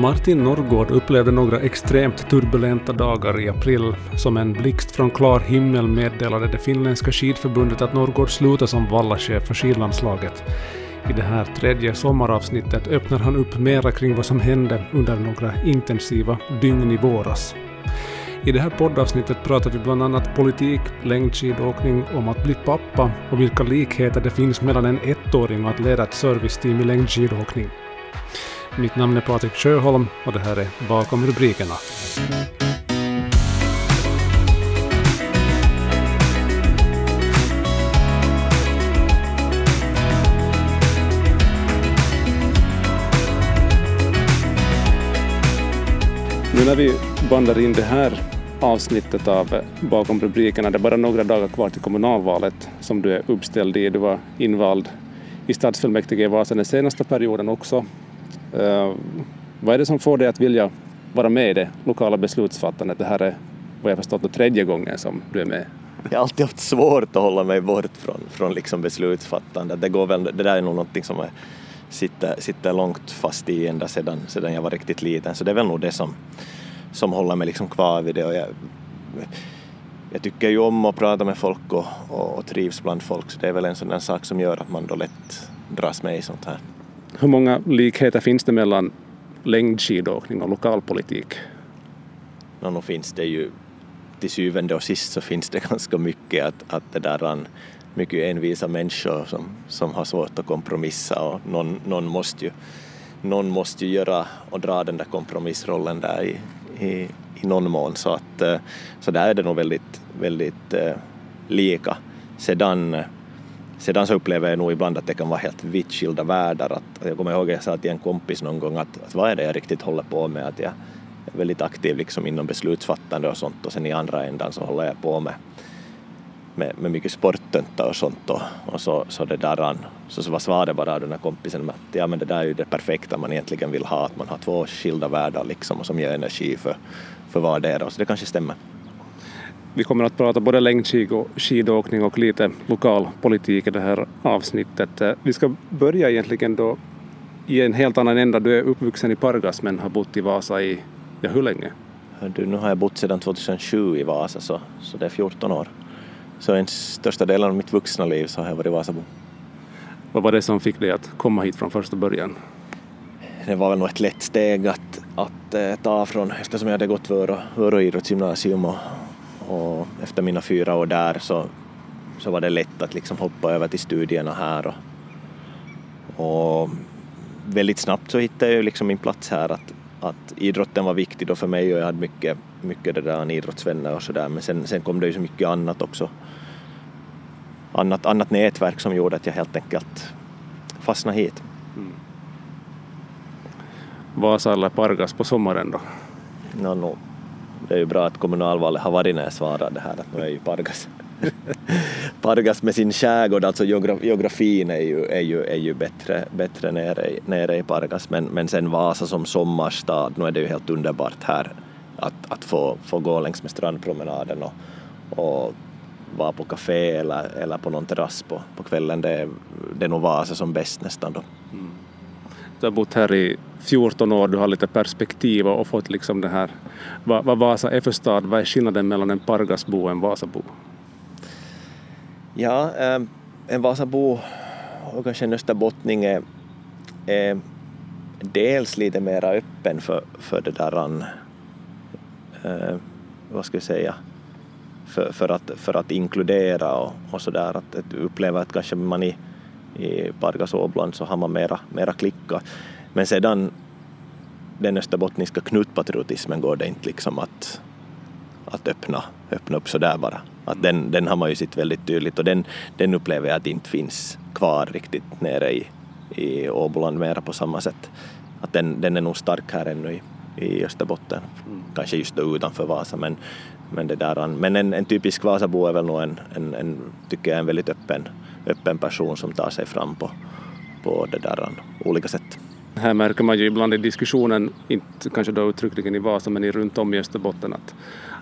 Martin Norrgård upplevde några extremt turbulenta dagar i april. Som en blixt från klar himmel meddelade det finländska skidförbundet att Norrgård slutar som vallachef för skidlandslaget. I det här tredje sommaravsnittet öppnar han upp mera kring vad som hände under några intensiva dygn i våras. I det här poddavsnittet pratar vi bland annat politik, längdskidåkning, om att bli pappa och vilka likheter det finns mellan en ettåring och att leda ett serviceteam i längdskidåkning. Mitt namn är Patrik Sjöholm och det här är Bakom rubrikerna. Nu när vi bandar in det här avsnittet av Bakom rubrikerna, det är bara några dagar kvar till kommunalvalet som du är uppställd i. Du var invald i stadsfullmäktige i Vasa den senaste perioden också Eh, vad är det som får dig att vilja vara med i det lokala beslutsfattandet? Det här är vad jag förstått den tredje gången som du är med. Jag har alltid haft svårt att hålla mig bort från, från liksom beslutsfattande. Det, går väl, det där är nog någonting som jag sitter, sitter långt fast i ända sedan, sedan jag var riktigt liten, så det är väl nog det som, som håller mig liksom kvar vid det. Och jag, jag tycker ju om att prata med folk och, och, och trivs bland folk, så det är väl en sån där sak som gör att man då lätt dras med i sånt här. Hur många likheter finns det mellan längdskidåkning och liksom, lokalpolitik? No, nu finns det ju till syvende och sist så finns det ganska mycket att, att det där um, mycket envisa människor som, som har svårt att kompromissa och någon, någon, måste ju, någon måste ju göra och dra den där kompromissrollen där i, i, i någon mån så att eh, så där är det nog väldigt, väldigt eh, lika. Sedan eh, sedan så upplever jag nog ibland att det kan vara helt vitt skilda världar. Att, jag kommer ihåg att jag sa till en kompis någon gång att, att vad är det jag riktigt håller på med? Att jag är väldigt aktiv liksom inom beslutsfattande och sånt och sen i andra ändan så håller jag på med, med, med mycket sporttönta och sånt och, och så, så det där så, så var svaret bara av den här kompisen att ja men det där är ju det perfekta man egentligen vill ha, att man har två skilda världar liksom och som ger energi för, för vardera, så det kanske stämmer. Vi kommer att prata både längdskidåkning och lite lokalpolitik i det här avsnittet. Eh, vi ska börja egentligen då i en helt annan ända. Du är uppvuxen i Pargas men har bott i Vasa i, ja hur länge? Du, nu har jag bott sedan 2007 i Vasa så, så det är 14 år. Så en största delen av mitt vuxna liv så har jag varit Vasabo. Vad var det som fick dig att komma hit från första början? Det var väl nog ett lätt steg att, att äh, ta från eftersom jag hade gått Vörå, Vörå idrottsgymnasium och, och efter mina fyra år där så, så var det lätt att liksom hoppa över till studierna här och, och väldigt snabbt så hittade jag liksom min plats här att, att idrotten var viktig då för mig och jag hade mycket, mycket det där idrottsvänner och sådär men sen, sen kom det ju så mycket annat också annat, annat nätverk som gjorde att jag helt enkelt fastnade hit. Mm. Vasa eller Pargas på sommaren då? No, no, det är ju bra att kommunalvalet har varit när jag svarade det här att nu är ju Pargas Pargas med sin skärgård, alltså geografin är ju, är ju, är ju bättre, bättre nere, nere i Pargas men, men sen Vasa som sommarstad, nu är det ju helt underbart här att, att få, få gå längs med strandpromenaden och, och vara på café eller, eller på någon terrass på, på kvällen. Det är, det är nog Vasa som bäst nästan då. Mm. Du har bott här i 14 år, du har lite perspektiv och fått liksom det här vad, vad Vasa är för stad, vad är skillnaden mellan en Pargasbo och en Vasabo? Ja, ehm, en Vasabo och kanske en österbottning är, är dels lite mera öppen för, för det där, ehm, vad ska jag säga, för, för, att, för att inkludera och, och sådär, att, att uppleva att kanske man i, i Pargas Åbland så har man mera, mera klicka. Men sedan den österbottniska knutpatriotismen går det inte liksom att, att öppna, öppna upp sådär bara. Att den, den har man ju sett väldigt tydligt och den, den upplever jag att inte finns kvar riktigt nere i, i Åboland mera på samma sätt. Att den, den är nog stark här ännu i, i Österbotten. Mm. Kanske just då utanför Vasa men, men, det där, men en, en typisk Vasabo är väl nog en, en, en, tycker jag, en väldigt öppen, öppen person som tar sig fram på, på det där, olika sätt. Här märker man ju ibland i diskussionen, inte kanske då uttryckligen i Vasa men i runt om i Österbotten att,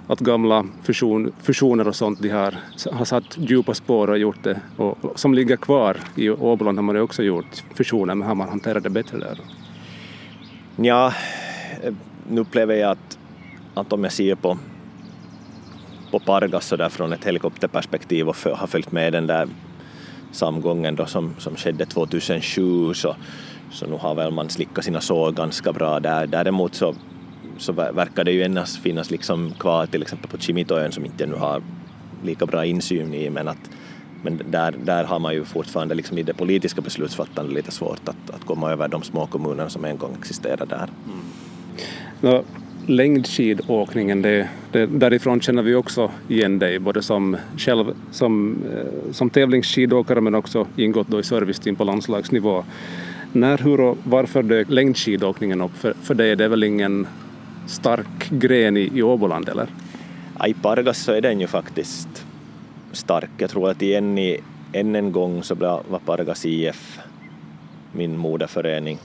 att gamla fusion, fusioner och sånt de har, har satt djupa spår och gjort det och som ligger kvar. I Åboland har man ju också gjort fusioner men har man hanterat det bättre där? Ja, nu upplever jag att, att om jag ser på, på Pargas så där från ett helikopterperspektiv och för, har följt med den där samgången då som, som skedde 2007 så, så nu har väl man slickat sina sår ganska bra där. Däremot så, så verkar det ju endast finnas liksom kvar till exempel på Kimitoön som inte nu har lika bra insyn i men att men där, där har man ju fortfarande liksom i det politiska beslutsfattandet lite svårt att, att komma över de små kommunerna som en gång existerade där. Mm. No, längdskidåkningen, det, det, därifrån känner vi också igen dig, både som, själv, som, eh, som tävlingsskidåkare men också ingått då i serviceteam på landslagsnivå. När, hur och varför dök längdskidåkningen upp? För, för dig är det väl ingen stark gren i, i Åboland, eller? I Pargas så är den ju faktiskt stark. Jag tror att igen i, än en gång så var Pargas IF min moderförening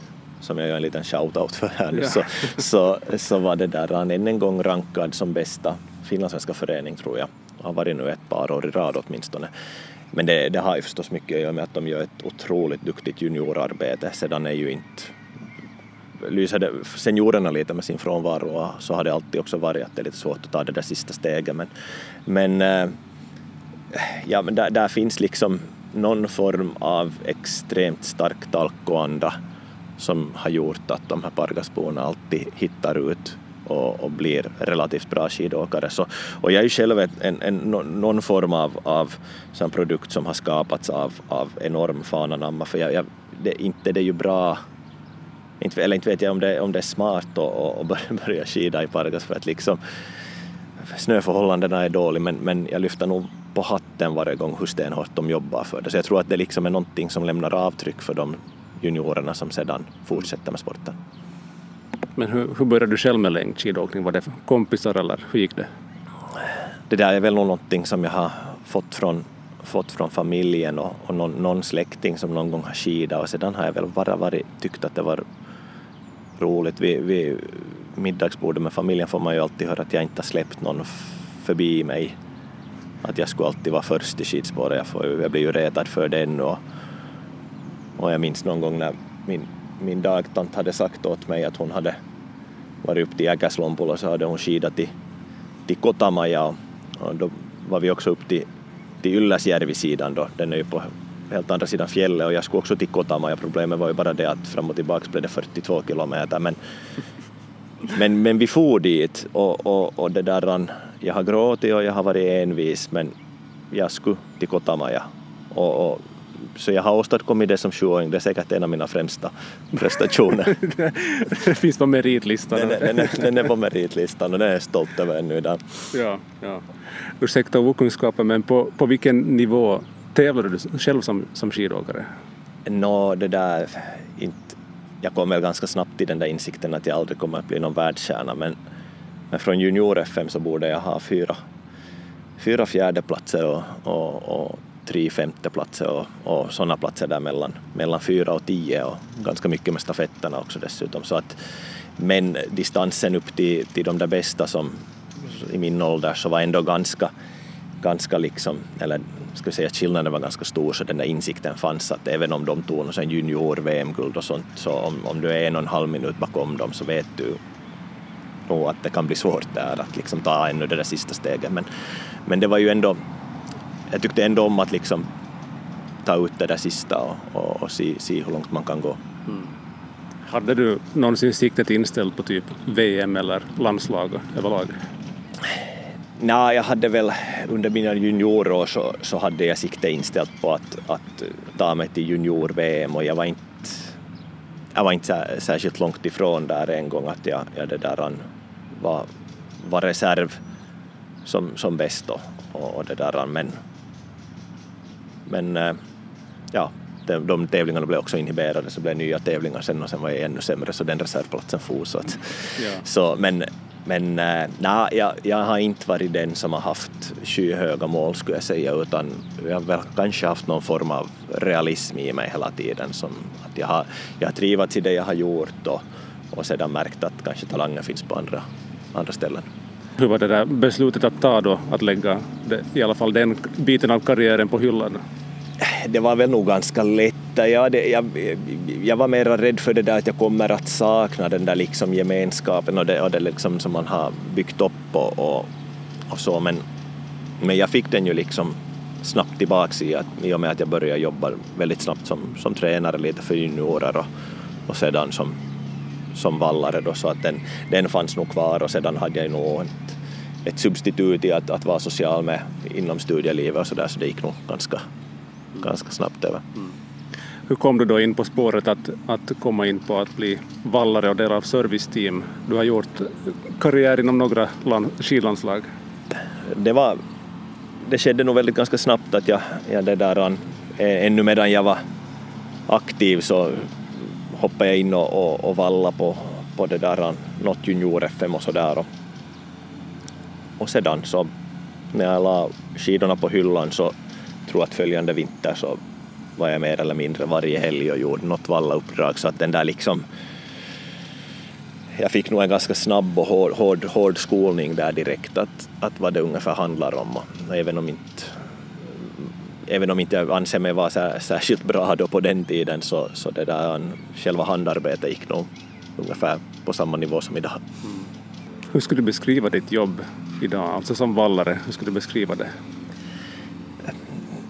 som jag gör en liten shout-out för här nu, ja. så, så, så var det där han än en gång rankad som bästa finlandssvenska förening tror jag. Har varit nu ett par år i rad åtminstone. Men det, det har ju förstås mycket att göra med att de gör ett otroligt duktigt juniorarbete. Sedan är ju inte lyser seniorerna lite med sin frånvaro så har det alltid också varit att det är lite svårt att ta det där sista steget. Men, men, eh, ja, men där, där finns liksom någon form av extremt stark talkoanda som har gjort att de här Pargasborna alltid hittar ut och, och, blir relativt bra skidåkare. Så, och jag är ju själv en, en, någon form av, av sån produkt som har skapats av, av enorm fananamma, för jag, jag, det, inte det är ju bra inte, eller inte vet jag om det, om det är smart att, börja, börja skida i Pargas för att liksom snöförhållandena är dåliga men, men jag lyfter nog på hatten varje gång hur stenhårt de jobbar för det. Så jag tror att det liksom är någonting som lämnar avtryck för dem juniorerna som sedan fortsätter med sporten. Men hur, hur började du själv med längdskidåkning? Var det kompisar eller hur gick det? Det där är väl någonting som jag har fått från, fått från familjen och, och någon, någon släkting som någon gång har skidat och sedan har jag väl bara varit, tyckt att det var roligt. Vid, vid middagsbordet med familjen får man ju alltid höra att jag inte har släppt någon förbi mig. Att jag skulle alltid vara först i skidspåret. Jag, får, jag blir ju retad för den och, och jag minns någon gång när min, min dagtant hade sagt åt mig att hon hade varit upp till Jägerslompolo och så hade hon skidat till, till Kotamaja och, och då var vi också upp till, till Ylläsjärvi-sidan då. Den är ju på helt andra sidan fjället och jag skulle också till Kotamaja. Problemet var ju bara det att fram och tillbaka blev det 42 kilometer men, men, men vi for dit och, och, och det där, jag har gråtit och jag har varit envis men jag skulle till Kotamaja och, och så jag har åstadkommit det som sjuåring, det är säkert en av mina främsta prestationer. det finns på meritlistan. Den, den, är, den är på meritlistan och den är jag stolt över ännu idag. Ja, ja. Ursäkta okunskapen, men på, på vilken nivå tävlade du själv som, som skidåkare? Nå, det där, inte, jag kom väl ganska snabbt till den där insikten att jag aldrig kommer att bli någon världsstjärna, men, men från junior-FM så borde jag ha fyra, fyra fjärdeplatser och, och, och tre femteplatser och, och sådana platser där mellan, mellan fyra och tio och ganska mycket med stafetterna också dessutom. Så att, men distansen upp till, till de där bästa som i min ålder så var ändå ganska, ganska liksom, eller ska vi säga att skillnaden var ganska stor så den där insikten fanns att även om de tog någon junior-VM-guld och sånt så om, om du är en och en halv minut bakom dem så vet du nog att det kan bli svårt där att liksom ta ännu det där sista steget men, men det var ju ändå jag tyckte ändå om att liksom ta ut det där sista och, och, och se, se hur långt man kan gå. Mm. Hade du någonsin siktet inställt på typ VM eller landslag överlag? Nej, jag hade väl under mina juniorår så, så hade jag sikte inställt på att, att ta mig till junior-VM och jag var inte, jag var inte särskilt långt ifrån där en gång att jag, jag det där var, var reserv som, som bäst och, och det där men, men eh, ja, de, de tävlingarna blev också inhiberade så blev nya tävlingar sen och sen var jag ännu sämre så den reservplatsen for så att, ja. så men men äh, nej, jag, jag har inte varit den som har haft skyhöga mål skulle jag säga utan jag har väl kanske haft någon form av realism i mig hela tiden som att jag har, jag har trivats i det jag har gjort och, och sedan märkt att kanske talangen finns på andra, andra ställen. Hur var det där beslutet att ta då, att lägga det, i alla fall den biten av karriären på hyllan? Det var väl nog ganska lätt. Jag, det, jag, jag var mer rädd för det där att jag kommer att sakna den där liksom gemenskapen och det, och det liksom som man har byggt upp och, och, och så, men, men jag fick den ju liksom snabbt tillbaks i, att, i och med att jag började jobba väldigt snabbt som, som tränare lite för juniorer och, och sedan som, som vallare då, så att den, den fanns nog kvar och sedan hade jag nog ett, ett substitut i att, att vara social med inom studielivet och så där, så det gick nog ganska, ganska snabbt över. Mm. Hur kom du då in på spåret att, att komma in på att bli vallare och del av serviceteam? Du har gjort karriär inom några skidlandslag. Det, var, det skedde nog väldigt ganska snabbt att jag, jag det där, ännu medan jag var aktiv så hoppade jag in och, och, och valla på, på det där, något junior-FM och sådär. Och, och sedan så när jag la skidorna på hyllan så tror att följande vinter så var jag mer eller mindre varje helg och gjorde något vallauppdrag så att den där liksom jag fick nog en ganska snabb och hård, hård, hård skolning där direkt att, att vad det ungefär handlar om och även om inte även om inte jag anser mig vara särskilt bra då på den tiden så, så det där själva handarbetet gick nog ungefär på samma nivå som idag. Mm. Hur skulle du beskriva ditt jobb idag, alltså som vallare, hur skulle du beskriva det?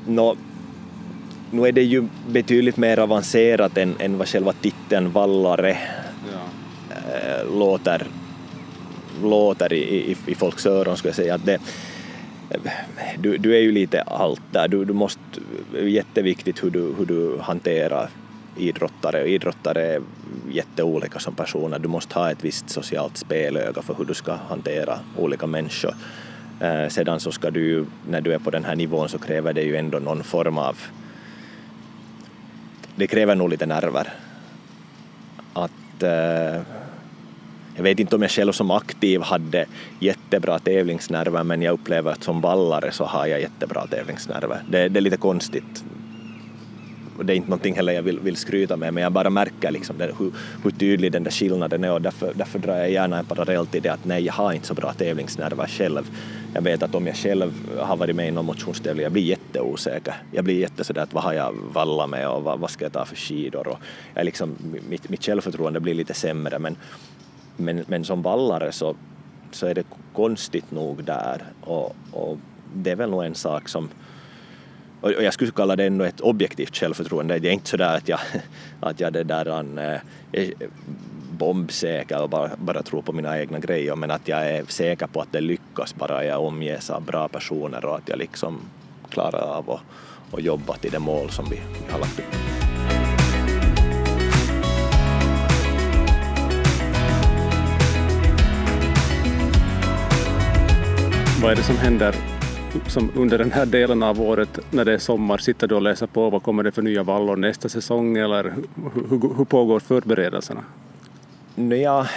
Nå, nu är det ju betydligt mer avancerat än, än vad själva titeln vallare ja. äh, låter, låter i, i, i folks öron skulle jag säga. Att det, du, du är ju lite allt där, du, du måste, jätteviktigt hur du, hur du hanterar idrottare och idrottare är jätteolika som personer. Du måste ha ett visst socialt spelöga för hur du ska hantera olika människor. Eh, sedan så ska du, när du är på den här nivån så kräver det ju ändå någon form av det kräver nog lite nerver. Att, eh, jag vet inte om jag själv som aktiv hade jättebra tävlingsnerver men jag upplever att som vallare så har jag jättebra tävlingsnerver. Det, det är lite konstigt. Det är inte någonting heller jag vill, vill skryta med men jag bara märker liksom det, hur, hur tydlig den där skillnaden är och därför, därför drar jag gärna en parallell till det att nej jag har inte så bra tävlingsnerver själv. Jag vet att om jag själv har varit med i någon motionstävling, jag blir jätteosäker. Jag blir jätte sådär att vad har jag vallat med och vad, vad ska jag ta för skidor? Och jag liksom, mitt, mitt självförtroende blir lite sämre men, men, men som vallare så, så är det konstigt nog där. Och, och det är väl nog en sak som och jag skulle kalla det ändå ett objektivt självförtroende. Det är inte sådär att jag, att jag det där, an, eh, är bombsäker och bara, bara tror på mina egna grejer men att jag är säker på att det lyckas bara jag omges av bra personer och att jag liksom klarar av att, att jobba till det mål som vi har lagt upp. Vad är det som händer som under den här delen av året när det är sommar? Sitter du och läser på vad kommer det för nya vallor nästa säsong eller hur, hur, hur pågår förberedelserna? Ja,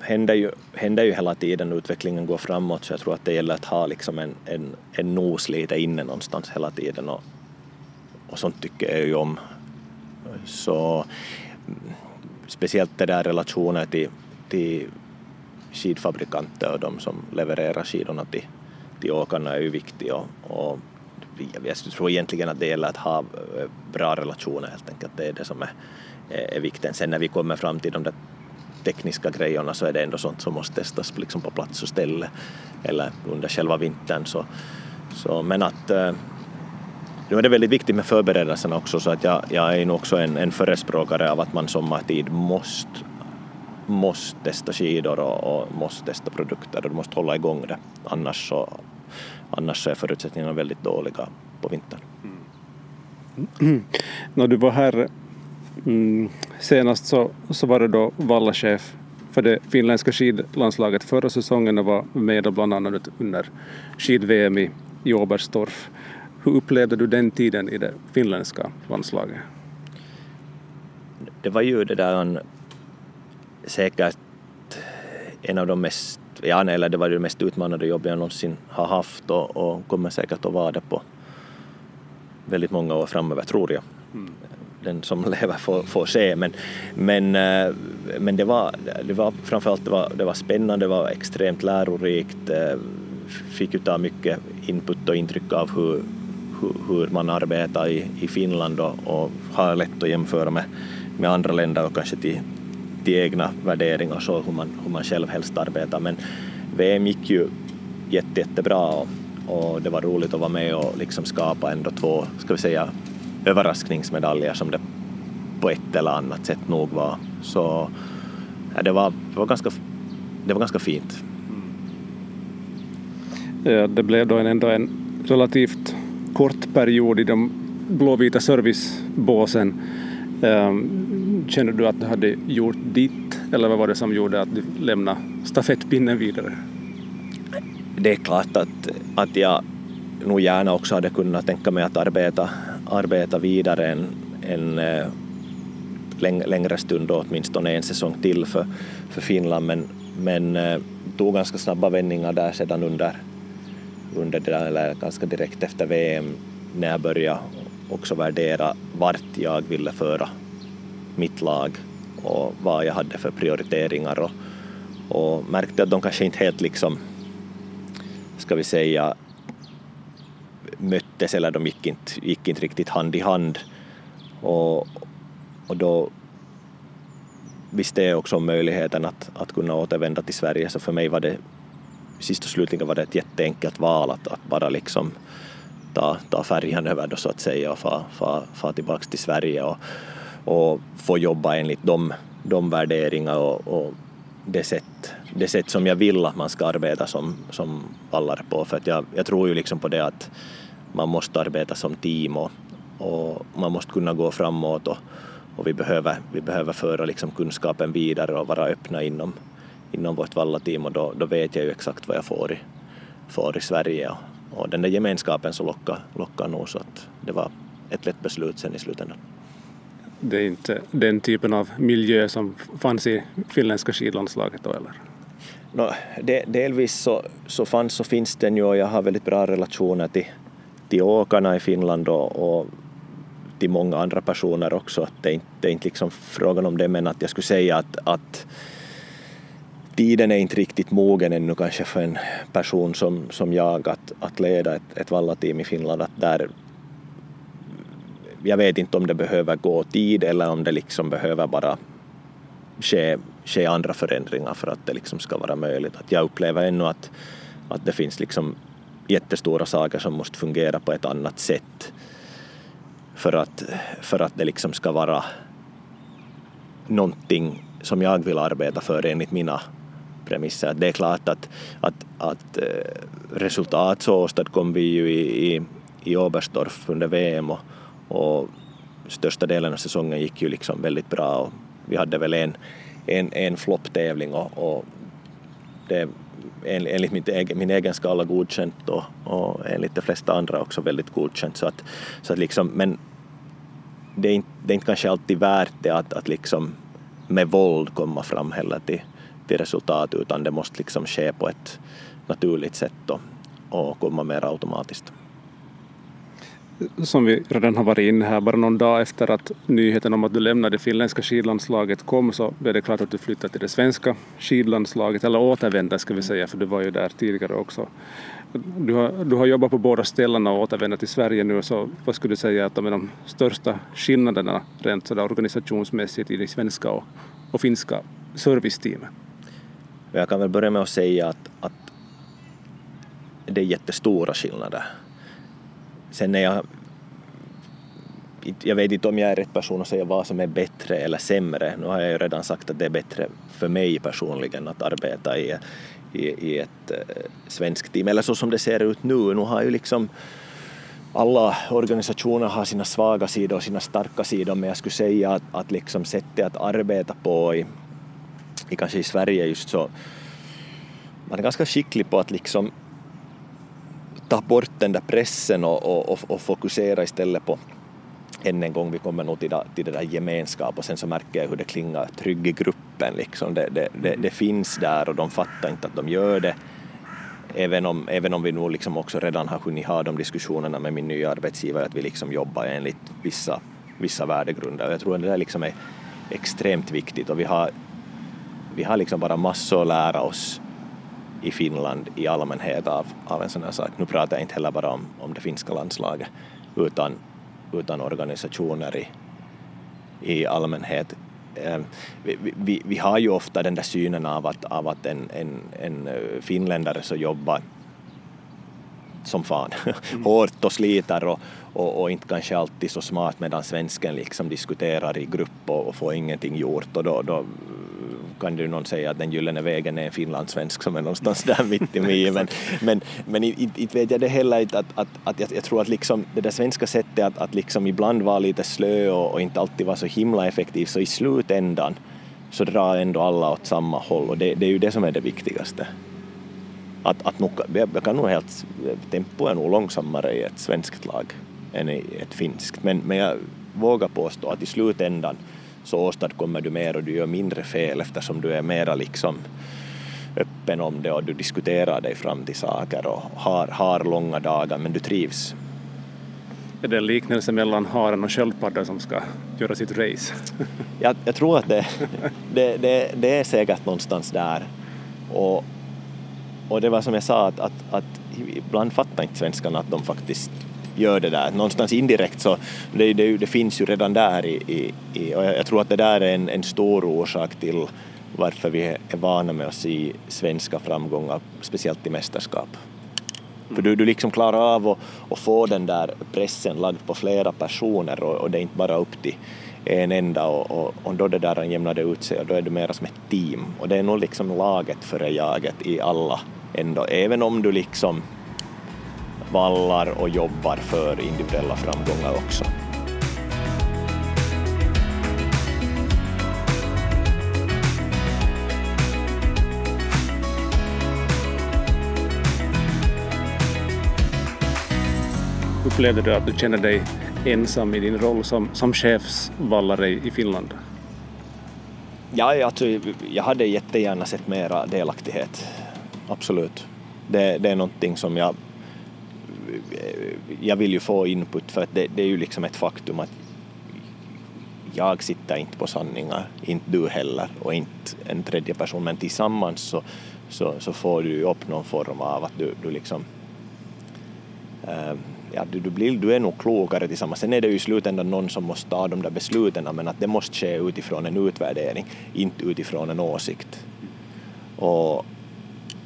händer ju, händer ju hela tiden, utvecklingen går framåt så jag tror att det gäller att ha liksom en, en, en nos lite inne någonstans hela tiden och, och sånt tycker jag ju om. Så speciellt det där relationen till, till skidfabrikanter och de som levererar skidorna till, till åkarna är ju viktig och, och jag tror egentligen att det gäller att ha eh, bra relationer helt enkelt, det är det som är eh, är vikten. Sen när vi kommer fram till de där tekniska grejerna så är det ändå sånt som måste testas liksom på plats och ställe eller under själva vintern. Så, så, men att eh, nu är det väldigt viktigt med förberedelserna också så att jag, jag är nog också en, en förespråkare av att man sommartid måste måste testa skidor och, och måste testa produkter och du måste hålla igång det. Annars så, annars är förutsättningarna väldigt dåliga på vintern. Mm. När du var här Mm, senast så, så var det då vallachef för det finländska skidlandslaget förra säsongen och var med bland annat under skid-VM i, i Oberstdorf. Hur upplevde du den tiden i det finländska landslaget? Det var ju det där en, säkert en av de mest, ja eller det var det mest utmanande jobb jag någonsin har haft och, och kommer säkert att vara det på väldigt många år framöver tror jag. Mm den som lever får, får se. Men, men, eh, men det, var, det var framförallt det var, det var spännande, det var extremt lärorikt, eh, fick ju ta mycket input och intryck av hur, hur man arbetar i, i Finland och, och har lätt att jämföra med, med andra länder och kanske till, till egna värderingar så hur man, hur man själv helst arbetar. Men VM gick ju jätte, jättebra och, och det var roligt att vara med och liksom skapa ändå två, ska vi säga, överraskningsmedaljer som det på ett eller annat sätt nog var. Så ja, det, var, det, var ganska, det var ganska fint. Mm. Ja, det blev då ändå en relativt kort period i de blåvita servicebåsen. Ehm, Kände känner du att du hade gjort ditt eller vad var det som gjorde att du lämnade stafettpinnen vidare? Det är klart att, att jag nog gärna också hade kunnat tänka mig att arbeta, arbeta vidare en, en eh, längre stund, då, åtminstone en säsong till för, för Finland, men, men eh, tog ganska snabba vändningar där sedan under, under det där, eller ganska direkt efter VM när jag började också värdera vart jag ville föra mitt lag och vad jag hade för prioriteringar och, och märkte att de kanske inte helt liksom, ska vi säga, möttes eller de gick inte, gick inte riktigt hand i hand. Och, och då visste jag också om möjligheten att, att kunna återvända till Sverige så för mig var det sist och slutligen var det ett jätteenkelt val att, att bara liksom ta, ta färjan över då så att säga och få fa, fa tillbaka till Sverige och, och få jobba enligt de, de värderingar och, och det, sätt, det sätt som jag vill att man ska arbeta som, som vallare på. För att jag, jag tror ju liksom på det att man måste arbeta som team och, och man måste kunna gå framåt och, och vi, behöver, vi behöver föra liksom kunskapen vidare och vara öppna inom, inom vårt vallateam och då, då vet jag ju exakt vad jag får i, får i Sverige och, och den där gemenskapen så lockar, lockar nog så att det var ett lätt beslut sen i slutändan. Det är inte den typen av miljö som fanns i finländska skidlandslaget då eller? No, de, delvis så, så fanns och finns den ju och jag har väldigt bra relationer till, till åkarna i Finland och, och till många andra personer också. Det är inte, det är inte liksom frågan om det men att jag skulle säga att, att tiden är inte riktigt mogen ännu kanske för en person som, som jag att, att leda ett, ett vallateam i Finland. Att där, jag vet inte om det behöver gå tid eller om det liksom behöver bara ske, ske andra förändringar för att det liksom ska vara möjligt. Att jag upplever ännu att, att det finns liksom jättestora saker som måste fungera på ett annat sätt för att, för att det liksom ska vara någonting som jag vill arbeta för enligt mina premisser. Det är klart att, att, att eh, resultat så åstadkom vi ju i, i, i Oberstdorf under VM och, och största delen av säsongen gick ju liksom väldigt bra och vi hade väl en, en, en flopptävling och, och det enligt min egen, min egen skala godkänt och, och enligt de flesta andra också väldigt godkänt. Så att, så att liksom, men det är, inte, det är inte kanske alltid värt det att, att liksom med våld komma fram heller till, till resultat utan det måste liksom ske på ett naturligt sätt och, och komma mer automatiskt. Som vi redan har varit inne här, bara någon dag efter att nyheten om att du lämnade finländska skidlandslaget kom så blev det klart att du flyttade till det svenska skidlandslaget, eller återvände ska vi säga, för du var ju där tidigare också. Du har, du har jobbat på båda ställena och återvänder till Sverige nu, så vad skulle du säga att de är de största skillnaderna rent sådär organisationsmässigt i det svenska och, och finska serviceteamet? Jag kan väl börja med att säga att, att det är jättestora skillnader. Sen är jag jag vet inte om jag är rätt person att säga vad som är bättre eller sämre. Nu har jag ju redan sagt att det är bättre för mig personligen att arbeta i, i, i ett äh, svenskt team. Eller så som det ser ut nu. Nu har ju liksom alla organisationer har sina svaga sidor och sina starka sidor men jag skulle säga att, att liksom sättet att arbeta på i, i kanske i Sverige just så man är ganska skicklig på att liksom ta bort den där pressen och, och, och fokusera istället på än en gång, vi kommer nog till, det, till det där gemenskap och sen så märker jag hur det klingar trygg i gruppen liksom. Det, det, det, det, finns där och de fattar inte att de gör det. Även om, även om vi nog liksom också redan har hunnit ha de diskussionerna med min nya arbetsgivare att vi liksom jobbar enligt vissa, vissa värdegrunder. Jag tror att det där liksom är extremt viktigt och vi har, vi har liksom bara massor att lära oss i Finland i allmänhet av, av en sån här sak. Nu pratar jag inte heller bara om, om det finska landslaget utan, utan organisationer i, i allmänhet. Ehm, vi, vi, vi, har ju ofta den där synen av att, av att en, en, en eh, finländare så jobbar som fan, mm. hårt och sliter och, och, och, inte kanske alltid så smart medan svensken liksom diskuterar i grupp och, och får ingenting gjort och då, då kan ju någon säga att den gyllene vägen är en finlandssvensk som är någonstans där mitt i mig. Men, men, men inte vet jag det heller att, att, att, att jag, jag, tror att liksom det där svenska sättet att, att liksom ibland vara lite slö och, och inte alltid vara så himla effektiv så i slutändan så drar ändå alla åt samma håll och det, det är ju det som är det viktigaste. Att, att nog, jag kan nog helt, tempo är nog långsammare i ett svenskt lag än i ett finskt men, men jag vågar påstå att i slutändan så åstadkommer du mer och du gör mindre fel eftersom du är mera liksom öppen om det och du diskuterar dig fram till saker och har, har långa dagar men du trivs. Är det en liknelse mellan haren och sköldpaddan som ska göra sitt race? jag, jag tror att det, det, det, det, är säkert någonstans där. Och, och det var som jag sa att, att, att ibland fattar inte svenskarna att de faktiskt gör det där. Någonstans indirekt så det, det, det finns ju redan där i, i, i, och jag tror att det där är en, en stor orsak till varför vi är vana med att se svenska framgångar, speciellt i mästerskap. För du, du liksom klarar av att, att få den där pressen lagd på flera personer och, och det är inte bara upp till en enda och, och, och då det där jämnar ut sig och då är du mera som ett team och det är nog liksom laget före jaget i alla ändå, även om du liksom vallar och jobbar för individuella framgångar också. Upplevde du att du känner dig ensam i din roll som, som chefsvallare i Finland? Ja, alltså, jag hade jättegärna sett mera delaktighet. Absolut. Det, det är någonting som jag jag vill ju få input för att det, det, är ju liksom ett faktum att jag sitter inte på sanningar, inte du heller och inte en tredje person, men tillsammans så, så, så får du ju upp någon form av att du, du liksom äh, ja, du, du, blir, du är nog klokare tillsammans. Sen är det ju i slutändan någon som måste ta de där besluten, men att det måste ske utifrån en utvärdering, inte utifrån en åsikt. Och,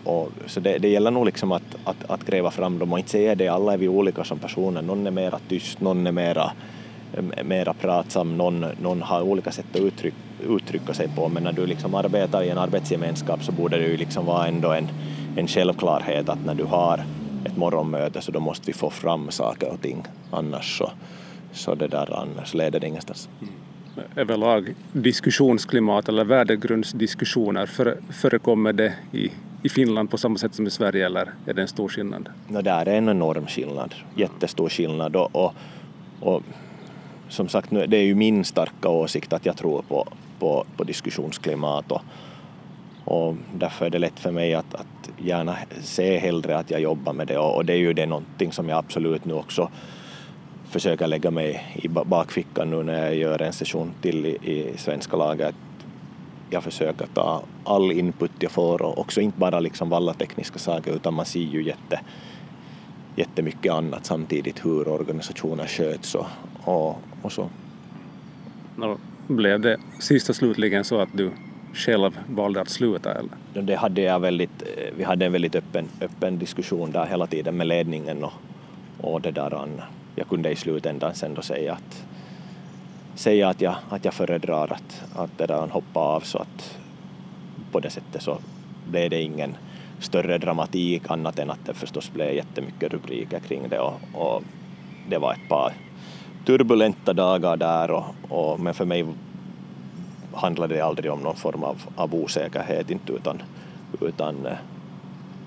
och, så det, det gäller nog liksom att, att, att gräva fram dem och inte säga det, alla är vi olika som personer, någon är mera tyst, någon är mera, mera pratsam, någon, någon har olika sätt att uttryck, uttrycka sig på, men när du liksom arbetar i en arbetsgemenskap så borde det ju liksom vara ändå en, en självklarhet att när du har ett morgonmöte så då måste vi få fram saker och ting, annars så, så det där annars leder det ingenstans. Mm. Överlag diskussionsklimat eller värdegrundsdiskussioner, förekommer det i i Finland på samma sätt som i Sverige eller är det en stor skillnad? No, där är en enorm skillnad, jättestor skillnad. Och, och, och som sagt det är ju min starka åsikt att jag tror på, på, på diskussionsklimat och, och därför är det lätt för mig att, att gärna se hellre att jag jobbar med det. Och, och det är ju det någonting som jag absolut nu också försöker lägga mig i bakfickan nu när jag gör en session till i, i svenska laget jag försöker ta all input jag får och också inte bara liksom alla tekniska saker utan man ser ju jätte, jättemycket annat samtidigt hur organisationer sköts och, och, och så. No, blev det sista slutligen så att du själv valde att sluta eller? Det hade jag väldigt, vi hade en väldigt öppen, öppen diskussion där hela tiden med ledningen och, och det där jag kunde i slutändan sen då säga att säga att jag, att jag föredrar att, att det där hoppa av så att på det sättet så blev det ingen större dramatik annat än att det förstås blev jättemycket rubriker kring det och, och det var ett par turbulenta dagar där och, och, men för mig handlade det aldrig om någon form av, av osäkerhet inte utan, utan eh,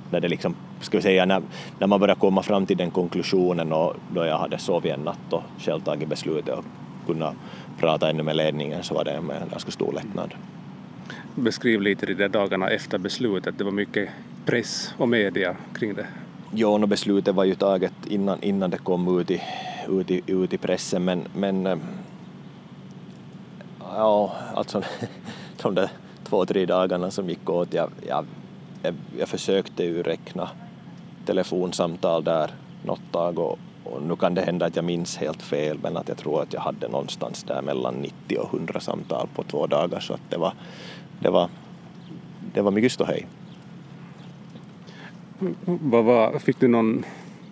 när det liksom, ska vi säga, när, när man börjar komma fram till den konklusionen och då jag hade sovit en natt och själv tagit beslutet och kunna prata ännu med ledningen så var det en ganska stor lättnad. Beskriv lite de där dagarna efter beslutet, det var mycket press och media kring det. Jo, no, beslutet var ju taget innan, innan det kom ut i, ut i, ut i pressen men, men eh, ja, alltså de där två, tre dagarna som gick åt, jag, jag, jag, jag försökte ju räkna telefonsamtal där något tag och, och nu kan det hända att jag minns helt fel men att jag tror att jag hade någonstans där mellan 90 och 100 samtal på två dagar så att det var, det var, det var mycket ståhej. Vad var, fick du någon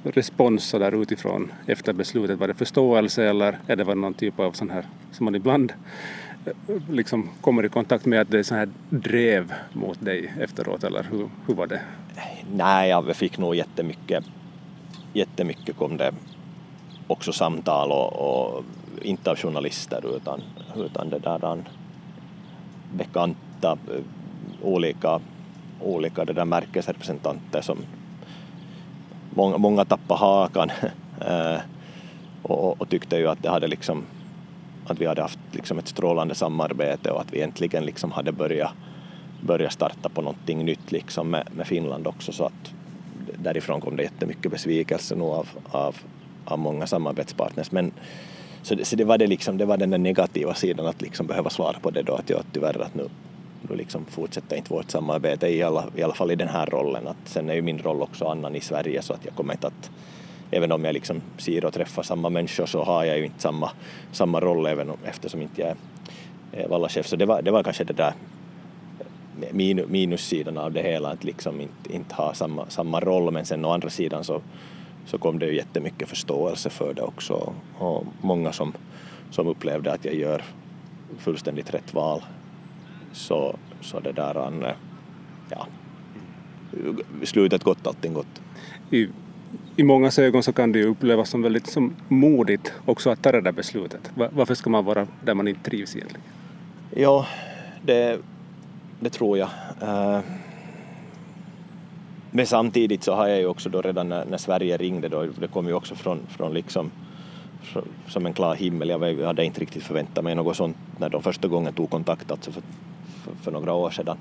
respons där utifrån efter beslutet? Var det förståelse eller är det någon typ av sån här som man ibland eh, liksom kommer i kontakt med att det är sån här drev mot dig efteråt eller hur, hur var det? Nej, jag fick nog jättemycket, jättemycket kom det också samtal och, och inte av journalister utan, utan det där bekanta eh, olika, olika det där märkesrepresentanter som många, många tappade hakan eh, och, och, tyckte ju att det hade liksom att vi hade haft liksom ett strålande samarbete och att vi äntligen liksom hade börjat, börjat starta på någonting nytt liksom med, med Finland också så att därifrån kom det jättemycket besvikelse nog av, av, av många samarbetspartners men så det, så det var det liksom, det var den negativa sidan att liksom behöva svara på det då att jag tyvärr att nu, nu liksom fortsätter inte vårt samarbete i alla, i alla fall i den här rollen. Att sen är ju min roll också annan i Sverige så att jag kommer inte att även om jag liksom ser och träffar samma människor så har jag ju inte samma, samma roll även om, eftersom inte jag är vallachef. Så det var, det var kanske det där minussidan av det hela, att liksom inte, inte ha samma, samma roll men sen å andra sidan så, så kom det ju jättemycket förståelse för det också och många som, som upplevde att jag gör fullständigt rätt val så, så det där, an, ja, slutet gott, allting gott. I, I många ögon så kan det ju upplevas som väldigt som modigt också att ta det där beslutet. Varför ska man vara där man inte trivs egentligen? Ja, det, det tror jag. Uh, men samtidigt så har jag ju också då redan när, när Sverige ringde då, det kom ju också från, från liksom som en klar himmel. Jag hade inte riktigt förväntat mig något sånt när de första gången tog kontakt, alltså för för, för några år sedan.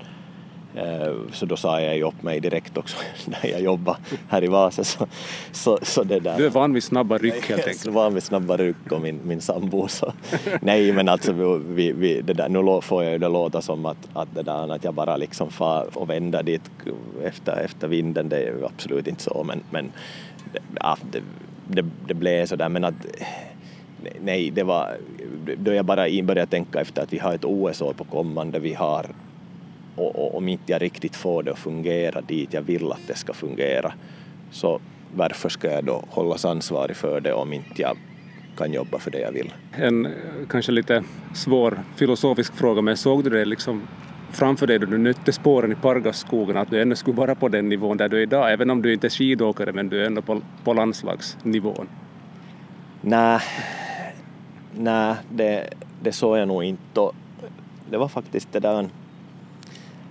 Eh, så då sa jag ju upp mig direkt också när jag jobbade här i Vasa. Så, så, så det där. Du är van vid snabba ryck helt enkelt. Jag är van vid snabba ryck och min, min sambo. Så. Nej men alltså vi, vi, det där, nu får jag ju det låta som att, att, det där, att jag bara liksom far och vänder dit efter, efter vinden. Det är ju absolut inte så men, men ja, det, det, det blev sådär men att nej, det var då jag bara började tänka efter att vi har ett OS-år på kommande, vi har och, och om inte jag riktigt får det att fungera dit jag vill att det ska fungera så varför ska jag då hållas ansvarig för det om inte jag kan jobba för det jag vill? En kanske lite svår filosofisk fråga, men såg du det liksom framför dig då du nötte spåren i Pargasskogen, att du ännu skulle vara på den nivån där du är idag, även om du inte är skidåkare, men du är ändå på, på landslagsnivån? Nej, nej, det, det såg jag nog inte. Det var faktiskt det där,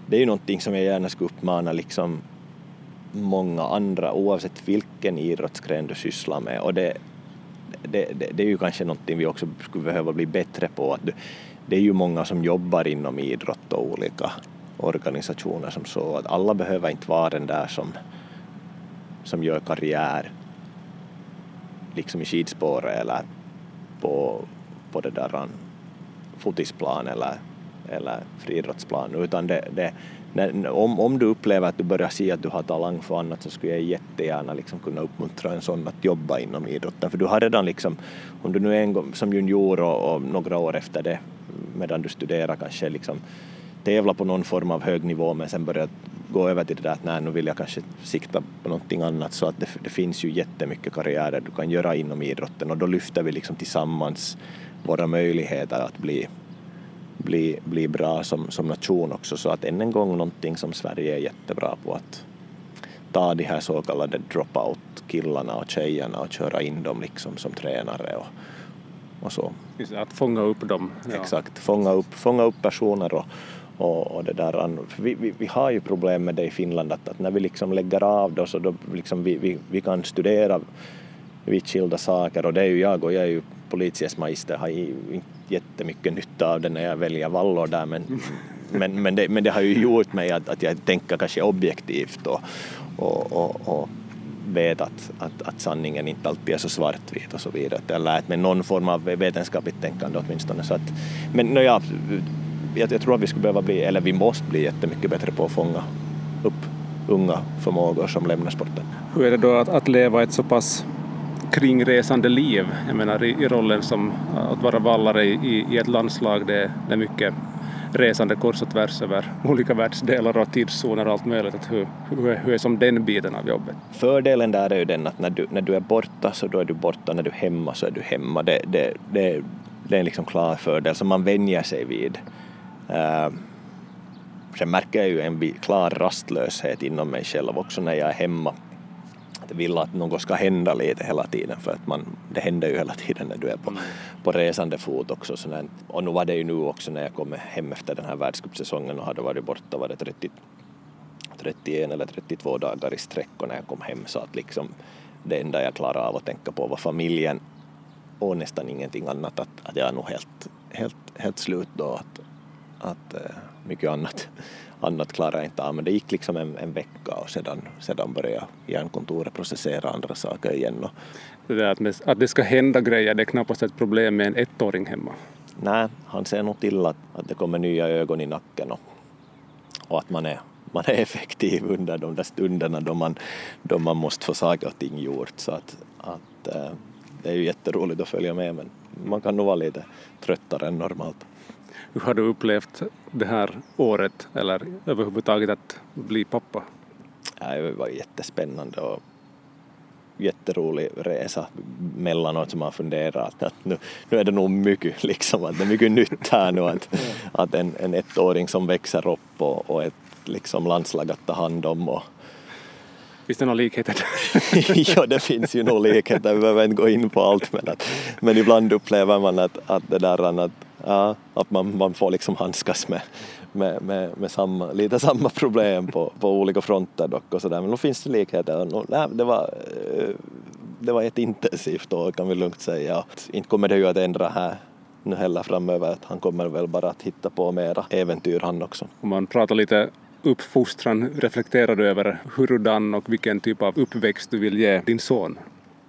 det är ju någonting som jag gärna skulle uppmana liksom många andra oavsett vilken idrottsgren du sysslar med och det, det, det, det är ju kanske någonting vi också skulle behöva bli bättre på. Att det är ju många som jobbar inom idrott och olika organisationer som så att alla behöver inte vara den där som, som gör karriär liksom i skidspåret eller på, på det där um, fotisplan eller, eller friidrottsplan utan det, det, när, om, om du upplever att du börjar se att du har talang för annat så skulle jag jättegärna liksom kunna uppmuntra en sån att jobba inom idrotten. För du har redan liksom, om du nu är en gång som junior och, och några år efter det medan du studerar kanske liksom tävla på någon form av hög nivå men sen börja gå över till det där att nej, nu vill jag kanske sikta på någonting annat. Så att det, det finns ju jättemycket karriärer du kan göra inom idrotten och då lyfter vi liksom tillsammans våra möjligheter att bli, bli, bli bra som, som nation också så att än en gång någonting som Sverige är jättebra på att ta de här så kallade dropout-killarna och tjejerna och köra in dem liksom som tränare och, och så. Att fånga upp dem. Ja. Exakt, fånga upp, fånga upp personer och, och, och det där, vi, vi, vi, har ju problem med det i Finland att, att när vi liksom lägger av då så då liksom vi, vi, vi kan studera vitt skilda saker och det är ju jag och jag är ju politiesmaister, har ju inte jättemycket nytta av det när jag väljer vallor där men, men, men, det, men det har ju gjort mig att, att jag tänker kanske objektivt och, och, och, och vet att, att, att sanningen inte alltid är så svartvit och så vidare. Jag har lärt mig någon form av vetenskapligt tänkande åtminstone. Så att, men no, jag, jag tror att vi skulle behöva bli, eller vi måste bli jättemycket bättre på att fånga upp unga förmågor som lämnar sporten. Hur är det då att, att leva ett så pass kringresande liv? Jag menar i, i rollen som äh, att vara vallare i, i ett landslag, det, det är mycket resande kors och tvärs över olika världsdelar och tidszoner och allt möjligt. Att hur, hur, hur är som den biten av jobbet? Fördelen där är ju den att när du, när du är borta så då är du borta, när du är hemma så är du hemma. Det, det, det, det är en liksom klar fördel som man vänjer sig vid. Uh, sen märker jag ju en klar rastlöshet inom mig själv också när jag är hemma att vill att något ska hända lite hela tiden för att man, det händer ju hela tiden när du är på, på resande fot också. Så när, och nu var det ju nu också när jag kom hem efter den här världscupsäsongen och hade varit borta var det 30, 31 eller 32 dagar i sträck. Och när jag kom hem så att liksom det enda jag klarade av att tänka på var familjen och nästan ingenting annat. Att, att jag är nog helt, helt, helt slut då att, att uh, mycket annat annat klarade jag inte av, men det gick liksom en, en vecka och sedan, sedan började hjärnkontoret processera andra saker igen. Och det där att, med, att det ska hända grejer, det är knappast ett problem med en ettåring hemma. Nej, han ser nog till att, att det kommer nya ögon i nacken och, och att man är, man är effektiv under de där stunderna då man, då man måste få saker och ting gjort. Så att, att, äh, det är ju jätteroligt att följa med men man kan nog vara lite tröttare än normalt. Hur har du upplevt det här året eller överhuvudtaget att bli pappa? Det var jättespännande och jätterolig resa mellanåt som man funderar att nu, nu är det nog mycket liksom, att det är mycket nytt här nu att, att en, en ettåring som växer upp och, och ett liksom landslag att ta hand om och, Finns det några likheter? ja, det finns ju några likheter, vi behöver inte gå in på allt men, att, men ibland upplever man att, att det där att ja, att man, man får liksom handskas med, med, med, med samma, lite samma problem på, på olika fronter dock och sådär. Men då finns det likheter. Nej, det var, eh, det var ett intensivt år kan vi lugnt säga. Inte kommer det ju att ändra här nu heller framöver. Att han kommer väl bara att hitta på mera äventyr han också. Om man pratar lite uppfostran, reflekterar du över hurdan och vilken typ av uppväxt du vill ge din son?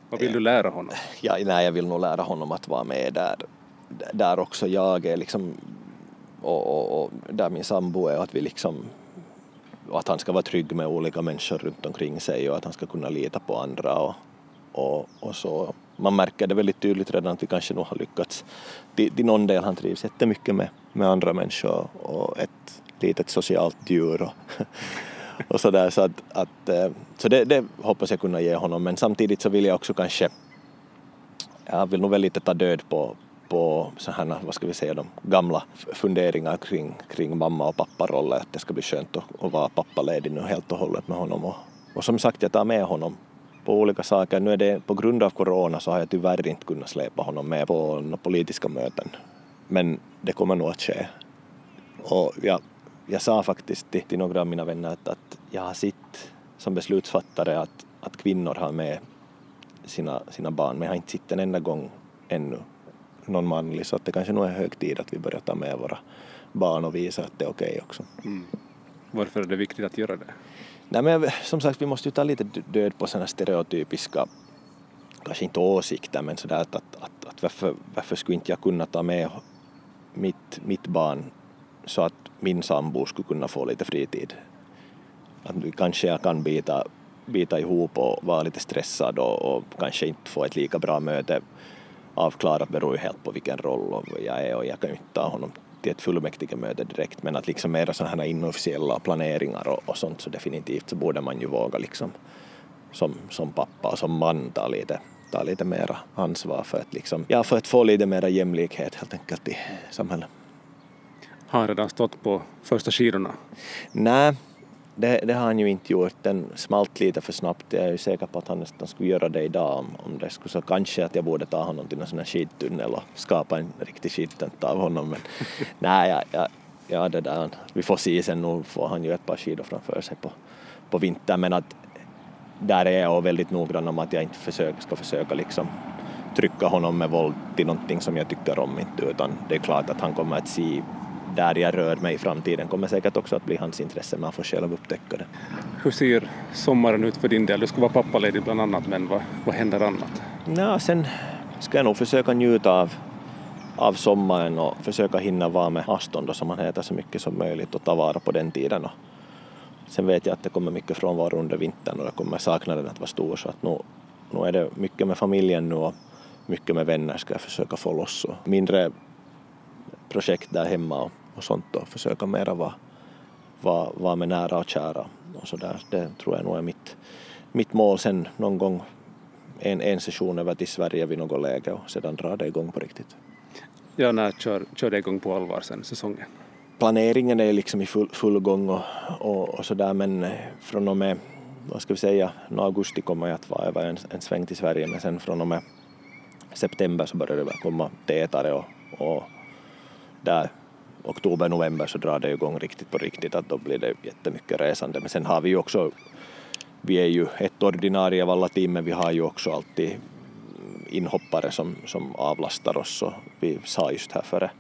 Vad vill du lära honom? Ja, nej, jag vill nog lära honom att vara med där där också jag är liksom och, och, och där min sambo är att vi liksom och att han ska vara trygg med olika människor runt omkring sig och att han ska kunna lita på andra och, och, och så. Man märker det väldigt tydligt redan att vi kanske nog har lyckats till, till någon del. Han trivs jättemycket med, med andra människor och ett litet socialt djur och, och sådär. Så, att, att, eh, så det, det hoppas jag kunna ge honom men samtidigt så vill jag också kanske jag vill nog väl lite ta död på, på så här, vad ska vi säga, de gamla funderingar kring, kring mamma och papparoller, att det ska bli skönt att, att vara pappaledig nu helt och hållet med honom. Och, och som sagt, jag tar med honom på olika saker. Nu är det på grund av corona så har jag tyvärr inte kunnat släpa honom med på några politiska möten. Men det kommer nog att ske. Och jag, jag sa faktiskt till, till några av mina vänner att, att jag har sett som beslutsfattare att, att kvinnor har med sina, sina barn, men jag har inte sett en enda gång ännu någon manlig så att det kanske nog är hög tid att vi börjar ta med våra barn och visa att det är okej okay också. Mm. Varför är det viktigt att göra det? Nej men som sagt vi måste ju ta lite död på sådana stereotypiska kanske inte åsikter men sådär att, att, att, att varför, varför skulle inte jag kunna ta med mitt, mitt barn så att min sambo skulle kunna få lite fritid. Att kanske jag kan bita, bita ihop och vara lite stressad och, och kanske inte få ett lika bra möte avklarat beror ju helt på vilken roll jag är och jag kan ju inte ta honom till ett fullmäktigemöte direkt men att liksom mera sådana här inofficiella planeringar och, och sånt så definitivt så borde man ju våga liksom som, som pappa och som man ta lite, ta lite mera ansvar för att liksom, ja för att få lite mera jämlikhet helt enkelt i samhället. Har redan stått på första skidorna? Nej, det, det, har han ju inte gjort. Den smalt lite för snabbt. Jag är ju säker på att han nästan skulle göra det idag om, om det skulle så kanske att jag borde ta honom till en sån här skidtunnel och skapa en riktig skidtent av honom. Men nej, ja, ja, ja, det där, vi får se sen. Nu får han ju ett par skidor framför sig på, på vintern. Men att där är jag väldigt noggrann om att jag inte försöker, ska försöka liksom trycka honom med våld till någonting som jag tycker om inte utan det är klart att han kommer att se där jag rör mig i framtiden kommer säkert också att bli hans intresse, man får själv upptäcka det. Hur ser sommaren ut för din del? Du ska vara pappaledig bland annat, men vad, vad händer annat? Ja, sen ska jag nog försöka njuta av, av sommaren och försöka hinna vara med Aston då, som han heter så mycket som möjligt och ta vara på den tiden och sen vet jag att det kommer mycket frånvaro under vintern och det kommer saknaden att vara stor så att nu, nu är det mycket med familjen nu och mycket med vänner ska jag försöka få loss och mindre projekt där hemma och, och sånt och försöka mera vara, vara, vara med nära och kära och så där. Det tror jag nog är mitt, mitt mål sen någon gång en, en session över till Sverige vid något läge och sedan dra det igång på riktigt. Ja, när kör, kör det igång på allvar sen säsongen? Planeringen är liksom i full, full gång och, och, och sådär men från och med, vad ska vi säga, augusti kommer jag att vara över en, en sväng till Sverige men sen från och med september så börjar det komma tätare och, och där oktober, november så drar det igång riktigt på riktigt att då blir det jättemycket resande. Men sen har vi ju också, vi är ju ett ordinarie av alla team men vi har ju också alltid inhoppare som, som avlastar oss och vi sa just här före,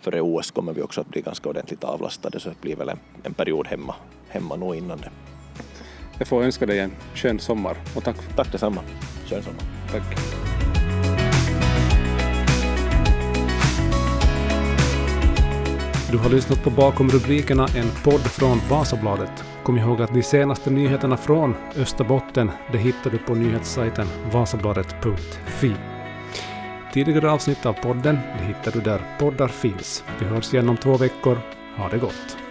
före OS kommer vi också att bli ganska ordentligt avlastade så det blir väl en, en period hemma, hemma nog innan det. Jag får önska dig en skön sommar och tack. Tack detsamma. Skön sommar. Tack. Du har lyssnat på Bakom rubrikerna, en podd från Vasabladet. Kom ihåg att de senaste nyheterna från Österbotten, det hittar du på nyhetssajten vasabladet.fi. Tidigare avsnitt av podden, det hittar du där poddar finns. Vi hörs igen om två veckor. Ha det gott!